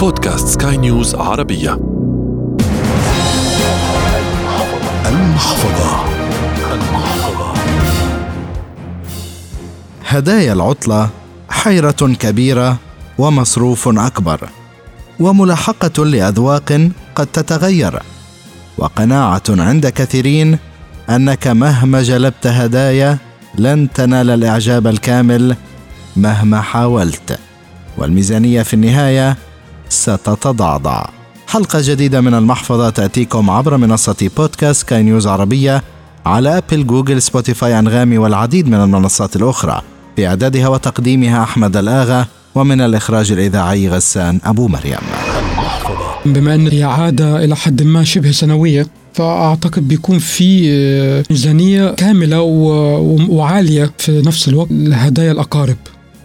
بودكاست سكاي نيوز عربية. المحفظة. المحفظة هدايا العطلة حيرة كبيرة ومصروف أكبر وملاحقة لأذواق قد تتغير وقناعة عند كثيرين أنك مهما جلبت هدايا لن تنال الإعجاب الكامل مهما حاولت. والميزانية في النهاية ستتضعضع. حلقة جديدة من المحفظة تأتيكم عبر منصة بودكاست سكاي نيوز عربية على أبل جوجل سبوتيفاي أنغامي والعديد من المنصات الأخرى. في إعدادها وتقديمها أحمد الآغا ومن الإخراج الإذاعي غسان أبو مريم. بما أن هي عادة إلى حد ما شبه سنوية فأعتقد بيكون في آه، ميزانية كاملة وعالية في نفس الوقت لهدايا الأقارب.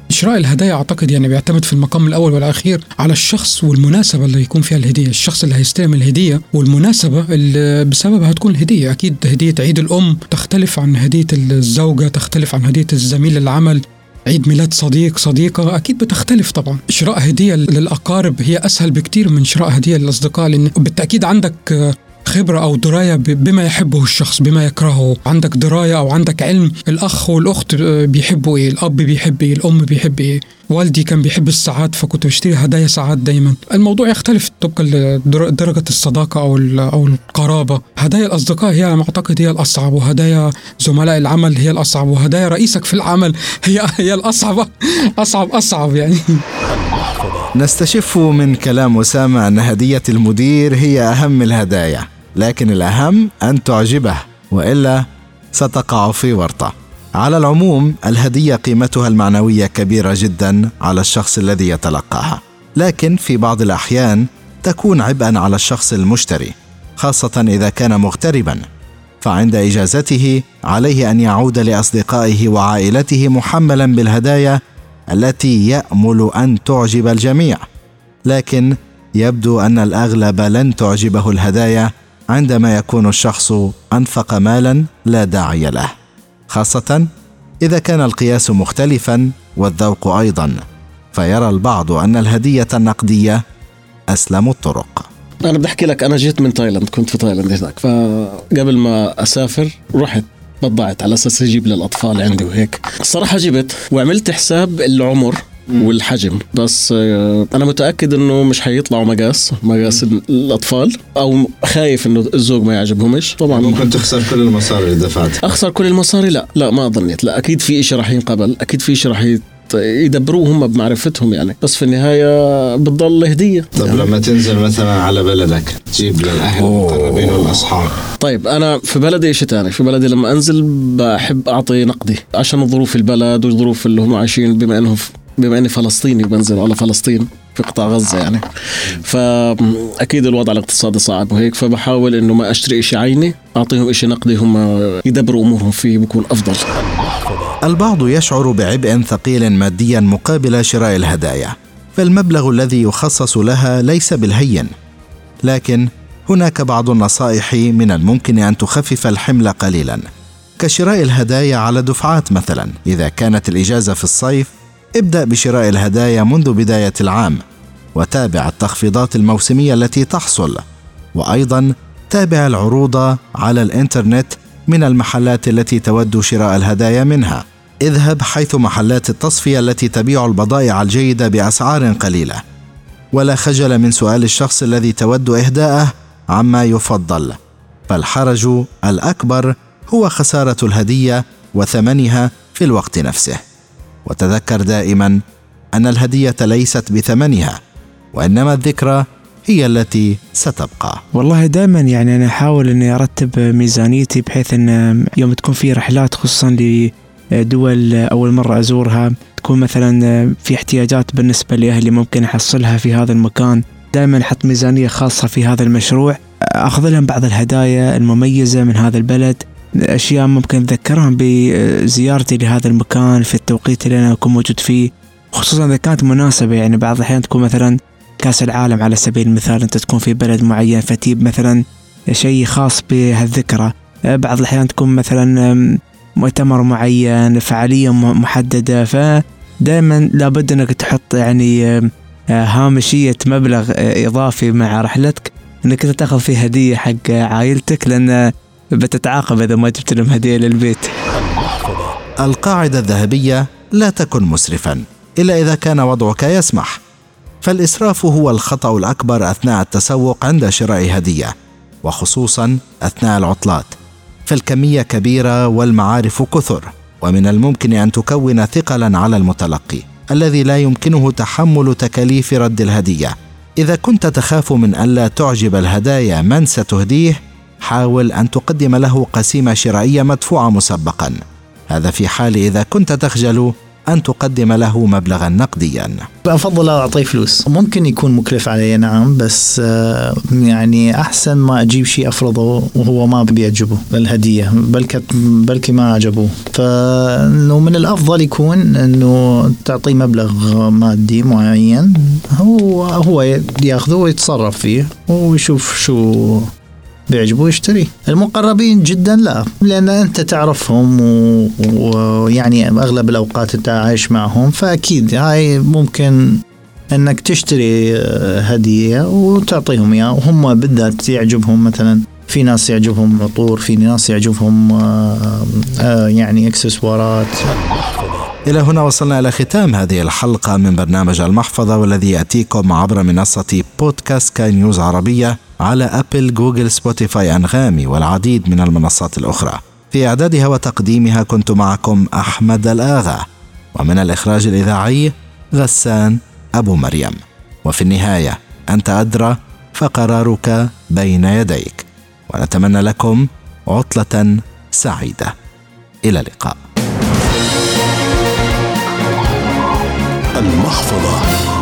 شراء الهدايا أعتقد يعني بيعتمد في المقام الأول والأخير على الشخص والمناسبة اللي يكون فيها الهدية، الشخص اللي هيستلم الهدية والمناسبة اللي بسببها هتكون الهدية، أكيد هدية عيد الأم تختلف عن هدية الزوجة، تختلف عن هدية الزميل العمل، عيد ميلاد صديق صديقة أكيد بتختلف طبعا. شراء هدية للأقارب هي أسهل بكتير من شراء هدية للأصدقاء لأن بالتأكيد عندك خبرة أو دراية بما يحبه الشخص بما يكرهه. عندك دراية أو عندك علم الأخ والأخت بيحبوا إيه؟ الأب بيحب إيه؟ الأم بيحب إيه؟ والدي كان بيحب الساعات فكنت بشتري هدايا ساعات دايما. الموضوع يختلف طبقا لدرجة الصداقة أو أو القرابة. هدايا الأصدقاء هي على ما أعتقد هي الأصعب وهدايا زملاء العمل هي الأصعب وهدايا رئيسك في العمل هي هي الأصعب أصعب أصعب يعني. نستشف من كلام أسامة أن هدية المدير هي أهم الهدايا. لكن الأهم أن تعجبه وإلا ستقع في ورطة. على العموم الهدية قيمتها المعنوية كبيرة جدا على الشخص الذي يتلقاها. لكن في بعض الأحيان تكون عبئا على الشخص المشتري خاصة إذا كان مغتربا. فعند إجازته عليه أن يعود لأصدقائه وعائلته محملا بالهدايا التي يأمل أن تعجب الجميع. لكن يبدو أن الأغلب لن تعجبه الهدايا عندما يكون الشخص أنفق مالا لا داعي له خاصة إذا كان القياس مختلفا والذوق أيضا فيرى البعض أن الهدية النقدية أسلم الطرق. أنا بدي أحكي لك أنا جيت من تايلاند كنت في تايلاند هناك فقبل ما أسافر رحت بضعت على أساس أجيب للأطفال عندي وهيك. الصراحه جبت وعملت حساب العمر والحجم. بس آه، أنا متأكد إنه مش حيطلعوا مقاس مقاس الأطفال أو خايف إنه الزوج ما يعجبهمش. طبعا ممكن تخسر كل المصاري اللي دفعتها أخسر كل المصاري؟ لا لا ما ظنيت. لا أكيد في شيء راح ينقبل أكيد في شيء راح يدبروه هم بمعرفتهم يعني. بس في النهاية بتضل هدية. طيب يعني. لما تنزل مثلا على بلدك تجيب للأهل المقربين والأصحاب. طيب أنا في بلدي شيء ثاني في بلدي لما أنزل بحب أعطي نقدي. عشان ظروف البلد والظروف اللي هم عايشين بما أنهم بما إني فلسطيني بنزل على فلسطين في قطاع غزة يعني. فأكيد الوضع الاقتصادي صعب وهيك فبحاول إنه ما أشتري إشي عيني أعطيهم إشي نقدي هم يدبروا أمورهم فيه بكون أفضل. البعض يشعر بعبء ثقيل ماديا مقابل شراء الهدايا فالمبلغ الذي يخصص لها ليس بالهين. لكن هناك بعض النصائح من الممكن أن تخفف الحمل قليلا. كشراء الهدايا على دفعات مثلا إذا كانت الإجازة في الصيف ابدأ بشراء الهدايا منذ بداية العام وتابع التخفيضات الموسمية التي تحصل وأيضا تابع العروض على الإنترنت من المحلات التي تود شراء الهدايا منها. اذهب حيث محلات التصفية التي تبيع البضائع الجيدة بأسعار قليلة. ولا خجل من سؤال الشخص الذي تود إهداءه عما يفضل فالحرج الأكبر هو خسارة الهدية وثمنها في الوقت نفسه. وتذكر دائما أن الهدية ليست بثمنها وإنما الذكرى هي التي ستبقى. والله دائما يعني أنا أحاول أني أرتب ميزانيتي بحيث أن يوم تكون في رحلات خصوصا لدول أول مرة أزورها تكون مثلا في احتياجات بالنسبة لأهلي ممكن أحصلها في هذا المكان. دائما أحط ميزانية خاصة في هذا المشروع أخذ لهم بعض الهدايا المميزة من هذا البلد. أشياء ممكن أتذكرها بزيارتي لهذا المكان في التوقيت اللي أنا أكون موجود فيه خصوصا إذا كانت مناسبة. يعني بعض الأحيان تكون مثلا كأس العالم على سبيل المثال أنت تكون في بلد معين فتجيب مثلا شيء خاص بهالذكرى. بعض الأحيان تكون مثلا مؤتمر معين فعالية محددة. فدائما لابد أنك تحط يعني هامشية مبلغ إضافي مع رحلتك أنت تاخذ فيه هدية حق عائلتك لأن بتتعاقب إذا ما جبت لهم هدية للبيت. القاعدة الذهبية لا تكن مسرفا إلا إذا كان وضعك يسمح. فالإسراف هو الخطأ الأكبر أثناء التسوق عند شراء هدية وخصوصا أثناء العطلات فالكمية كبيرة والمعارف كثر ومن الممكن أن تكون ثقلا على المتلقي الذي لا يمكنه تحمل تكاليف رد الهدية إذا كنت تخاف من الا تعجب الهدايا من ستهديه حاول أن تقدم له قسيمة شرائيه مدفوعة مسبقا. هذا في حال إذا كنت تخجل أن تقدم له مبلغا نقديا. أفضل أعطيه فلوس. ممكن يكون مكلف علي نعم بس آه، يعني أحسن ما أجيب شيء أفرضه وهو ما بيعجبه الهدية بلكي بلكي ما عجبوه فإنه من الأفضل يكون إنه تعطيه مبلغ مادي معين هو هو ياخذه ويتصرف فيه ويشوف شو بيعجبه يشتري. المقربين جدا لا لأن أنت تعرفهم ويعني و... أغلب الأوقات أنت عايش معهم فأكيد هاي ممكن أنك تشتري هدية وتعطيهم إياها. وهم بالذات يعجبهم مثلا في ناس يعجبهم عطور في ناس يعجبهم آه، آه، يعني إكسسوارات. إلى هنا وصلنا إلى ختام هذه الحلقة من برنامج المحفظة والذي يأتيكم عبر منصة بودكاست سكاي نيوز عربية. على أبل جوجل سبوتيفاي أنغامي والعديد من المنصات الأخرى. في إعدادها وتقديمها كنت معكم أحمد الآغا. ومن الإخراج الإذاعي غسان أبو مريم. وفي النهاية أنت أدرى فقرارك بين يديك. ونتمنى لكم عطلة سعيدة. إلى اللقاء. المحفظة.